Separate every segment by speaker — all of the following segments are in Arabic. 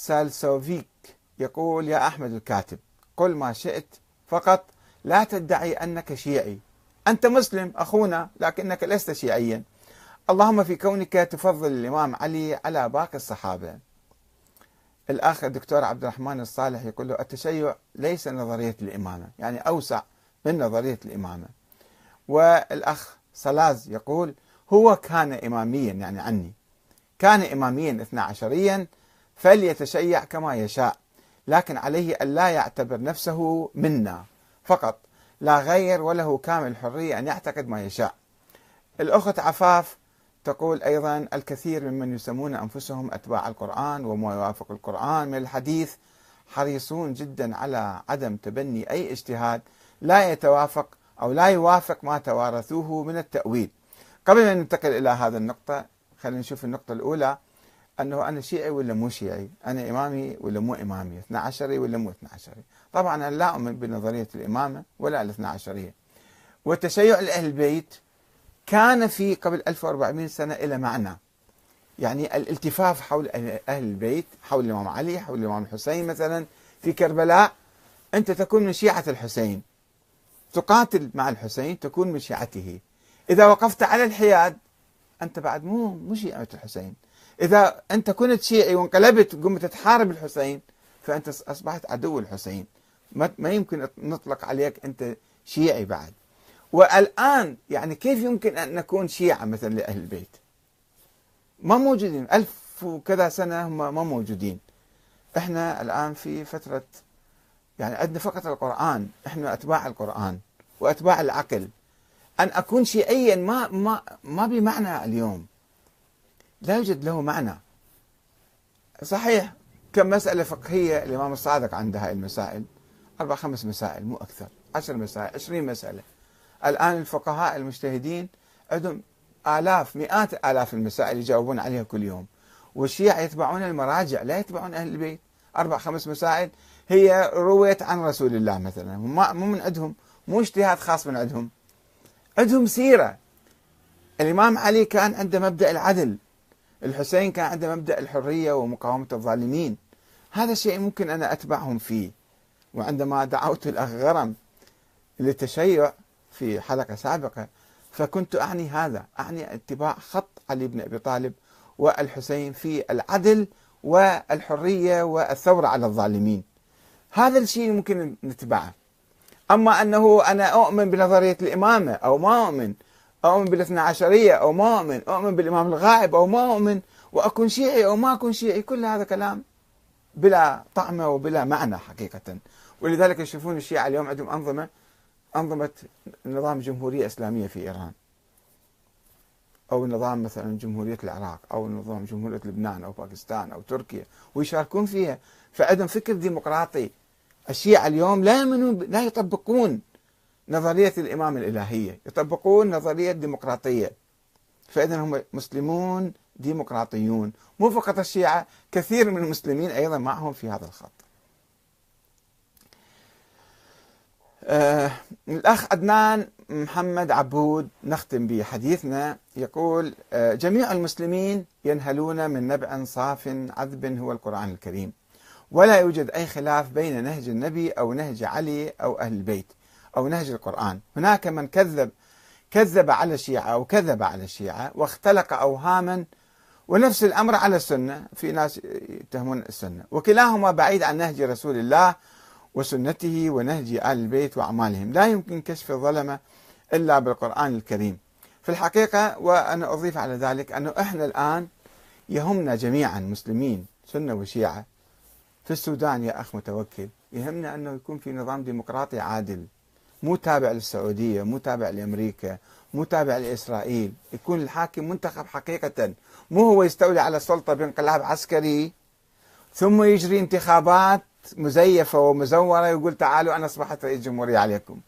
Speaker 1: سالسوفيك يقول يا أحمد الكاتب قل ما شئت فقط لا تدعي أنك شيعي. أنت مسلم أخونا لكنك لست شيعيا. اللهم في كونك تفضل الإمام علي على باقي الصحابة. الأخ الدكتور عبد الرحمن الصالح يقول له التشيع ليس نظرية الإمامة. يعني أوسع من نظرية الإمامة. والأخ صلاز يقول هو كان إماميا يعني عني. كان إماميا اثنا عشريا فليتشيع كما يشاء. لكن عليه أن لا يعتبر نفسه منا فقط. لا غير وله كامل الحرية أن يعتقد ما يشاء. الأخت عفاف تقول أيضا الكثير ممن يسمون أنفسهم أتباع القرآن وما يوافق القرآن من الحديث حريصون جدا على عدم تبني أي اجتهاد لا يتوافق أو لا يوافق ما توارثوه من التأويل. قبل أن ننتقل إلى هذا النقطة خلينا نشوف النقطة الأولى. أنه أنا شيعي ولا مو شيعي؟ أنا إمامي ولا مو إمامي؟ 12 ولا مو 12 طبعا أنا لا أؤمن بنظرية الإمامة ولا الاثنى عشرية والتشيع لأهل البيت كان في قبل 1400 سنة إلى معنى يعني الالتفاف حول أهل البيت حول الإمام علي حول الإمام الحسين مثلا في كربلاء أنت تكون من شيعة الحسين. تقاتل مع الحسين تكون من شيعته. إذا وقفت على الحياد أنت بعد مو مو شيعة الحسين. إذا أنت كنت شيعي وانقلبت قمت تحارب الحسين فأنت أصبحت عدو الحسين. ما يمكن نطلق عليك أنت شيعي بعد. والآن يعني كيف يمكن أن نكون شيعة مثلا لأهل البيت؟ ما موجودين. ألف وكذا سنة هم ما موجودين. إحنا الآن في فترة يعني عندنا فقط القرآن. إحنا أتباع القرآن وأتباع العقل. أن أكون شيعيا ما ما ما بمعنى اليوم. لا يوجد له معنى. صحيح كم مسألة فقهية الإمام الصادق عنده هاي المسائل؟ أربع خمس مسائل مو أكثر. عشر مسائل عشرين مسألة. الآن الفقهاء المجتهدين عندهم آلاف مئات آلاف المسائل يجاوبون عليها كل يوم. والشيعة يتبعون المراجع لا يتبعون أهل البيت. أربع خمس مسائل هي رويت عن رسول الله مثلا. مو من عندهم مو اجتهاد خاص من عندهم. عندهم سيرة. الإمام علي كان عنده مبدأ العدل. الحسين كان عنده مبدأ الحرية ومقاومة الظالمين. هذا الشيء ممكن أنا أتبعهم فيه. وعندما دعوت الأخ غرم للتشيع في حلقة سابقة فكنت أعني هذا أعني اتباع خط علي بن أبي طالب والحسين في العدل والحرية والثورة على الظالمين. هذا الشيء ممكن نتبعه. أما أنه أنا أؤمن بنظرية الإمامة أو ما أؤمن أؤمن بالاثنى عشرية أو ما أؤمن أؤمن بالإمام الغائب أو ما أؤمن وأكون شيعي أو ما أكون شيعي كل هذا كلام بلا طعمة وبلا معنى حقيقة. ولذلك يشوفون الشيعة اليوم عندهم أنظمة أنظمة نظام جمهورية إسلامية في إيران. أو نظام مثلا جمهورية العراق أو نظام جمهورية لبنان أو باكستان أو تركيا ويشاركون فيها. فعندهم فكر ديمقراطي. الشيعة اليوم لا يؤمنون لا يطبقون نظرية الإمامة الإلهية. يطبقون نظرية ديمقراطية. فإذا هم مسلمون ديمقراطيون. مو فقط الشيعة كثير من المسلمين أيضا معهم في هذا الخط. آه الأخ عدنان محمد عبود نختم بحديثنا. يقول آه جميع المسلمين ينهلون من نبع صاف عذب هو القرآن الكريم. ولا يوجد أي خلاف بين نهج النبي أو نهج علي أو أهل البيت. أو نهج القرآن. هناك من كذب كذب على الشيعة أو كذب على الشيعة واختلق أوهاما ونفس الأمر على السنة. في ناس يتهمون السنة. وكلاهما بعيد عن نهج رسول الله وسنته ونهج آل البيت وأعمالهم. لا يمكن كشف الظلمة إلا بالقرآن الكريم. في الحقيقة وأنا أضيف على ذلك أنه إحنا الآن يهمنا جميعا مسلمين سنة وشيعة. في السودان يا أخ متوكل يهمنا أنه يكون في نظام ديمقراطي عادل. مو تابع للسعودية مو تابع لأمريكا مو تابع لإسرائيل. يكون الحاكم منتخب حقيقة. مو هو يستولي على السلطة بانقلاب عسكري ثم يجري انتخابات مزيفة ومزورة يقول تعالوا أنا أصبحت رئيس جمهورية عليكم.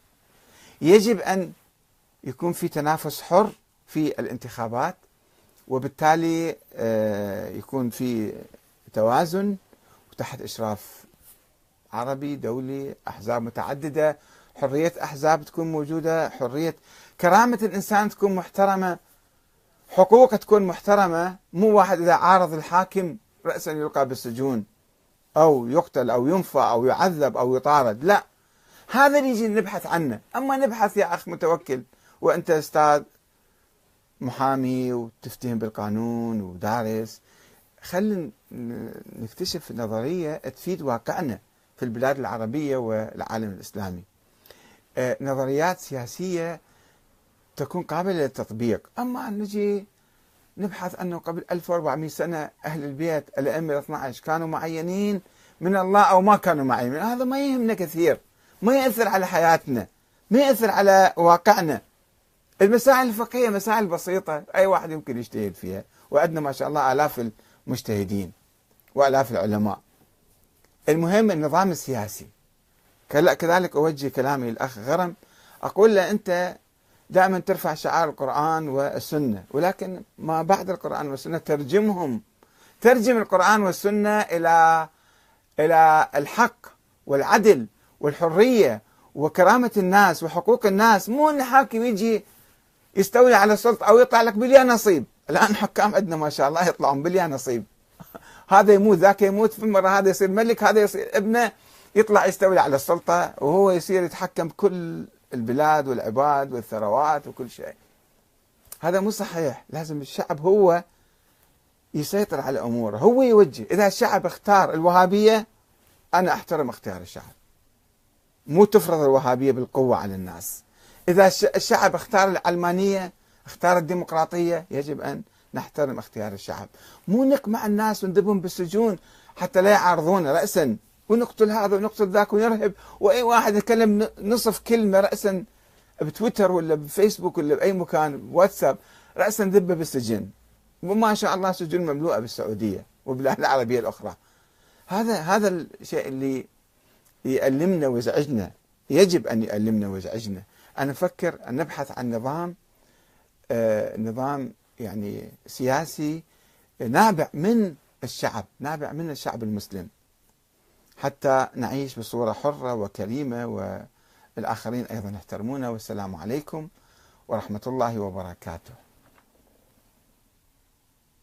Speaker 1: يجب أن يكون في تنافس حر في الانتخابات وبالتالي آه، يكون في توازن وتحت إشراف عربي دولي أحزاب متعددة. حرية أحزاب تكون موجودة حرية كرامة الإنسان تكون محترمة حقوقه تكون محترمة. مو واحد إذا عارض الحاكم رأسا يلقى بالسجون أو يقتل أو ينفى أو يعذب أو يطارد. لا هذا اللي يجي نبحث عنه. أما نبحث يا أخ متوكل وأنت أستاذ محامي وتفتهم بالقانون ودارس خلينا نكتشف نظرية تفيد واقعنا في البلاد العربية والعالم الإسلامي. نظريات سياسية تكون قابلة للتطبيق. أما أن نجي نبحث أنه قبل 1400 سنة أهل البيت الأئمة ال 12 كانوا معينين من الله أو ما كانوا معينين هذا ما يهمنا كثير. ما يأثر على حياتنا ما يأثر على واقعنا. المسائل الفقهية مسائل بسيطة أي واحد يمكن يجتهد فيها. وعندنا ما شاء الله آلاف المجتهدين وآلاف العلماء. المهم النظام السياسي. كذلك أوجه كلامي للأخ غرم أقول له أنت دائما ترفع شعار القرآن والسنة ولكن ما بعد القرآن والسنة ترجمهم ترجم القرآن والسنة إلى إلى الحق والعدل والحرية وكرامة الناس وحقوق الناس. مو أن حاكم يجي يستولي على السلطة أو يطلع لك بليا نصيب. الآن حكام عندنا ما شاء الله يطلعون بليا نصيب. هذا يموت ذاك يموت في مرة هذا يصير ملك هذا يصير ابنه. يطلع يستولي على السلطة وهو يصير يتحكم بكل البلاد والعباد والثروات وكل شيء. هذا مو صحيح. لازم الشعب هو يسيطر على أموره. هو يوجه. إذا الشعب اختار الوهابية أنا أحترم اختيار الشعب. مو تفرض الوهابية بالقوة على الناس. إذا الشعب اختار العلمانية اختار الديمقراطية يجب أن نحترم اختيار الشعب. مو نقمع الناس وندبهم بالسجون حتى لا يعارضونا رأسا. ونقتل هذا ونقتل ذاك ونرهب. وأي واحد يتكلم نصف كلمة راسا بتويتر ولا بفيسبوك ولا بأي مكان واتساب راسا ذبة بالسجن. وما شاء الله سجون مملوءة بالسعودية وبالبلاد العربية الأخرى. هذا هذا الشيء اللي يألمنا ويزعجنا. يجب أن يألمنا ويزعجنا. أنا أفكر أن نبحث عن نظام آه نظام يعني سياسي نابع من الشعب نابع من الشعب المسلم. حتى نعيش بصورة حرة وكريمة والآخرين أيضا يحترمونا. والسلام عليكم ورحمة الله وبركاته.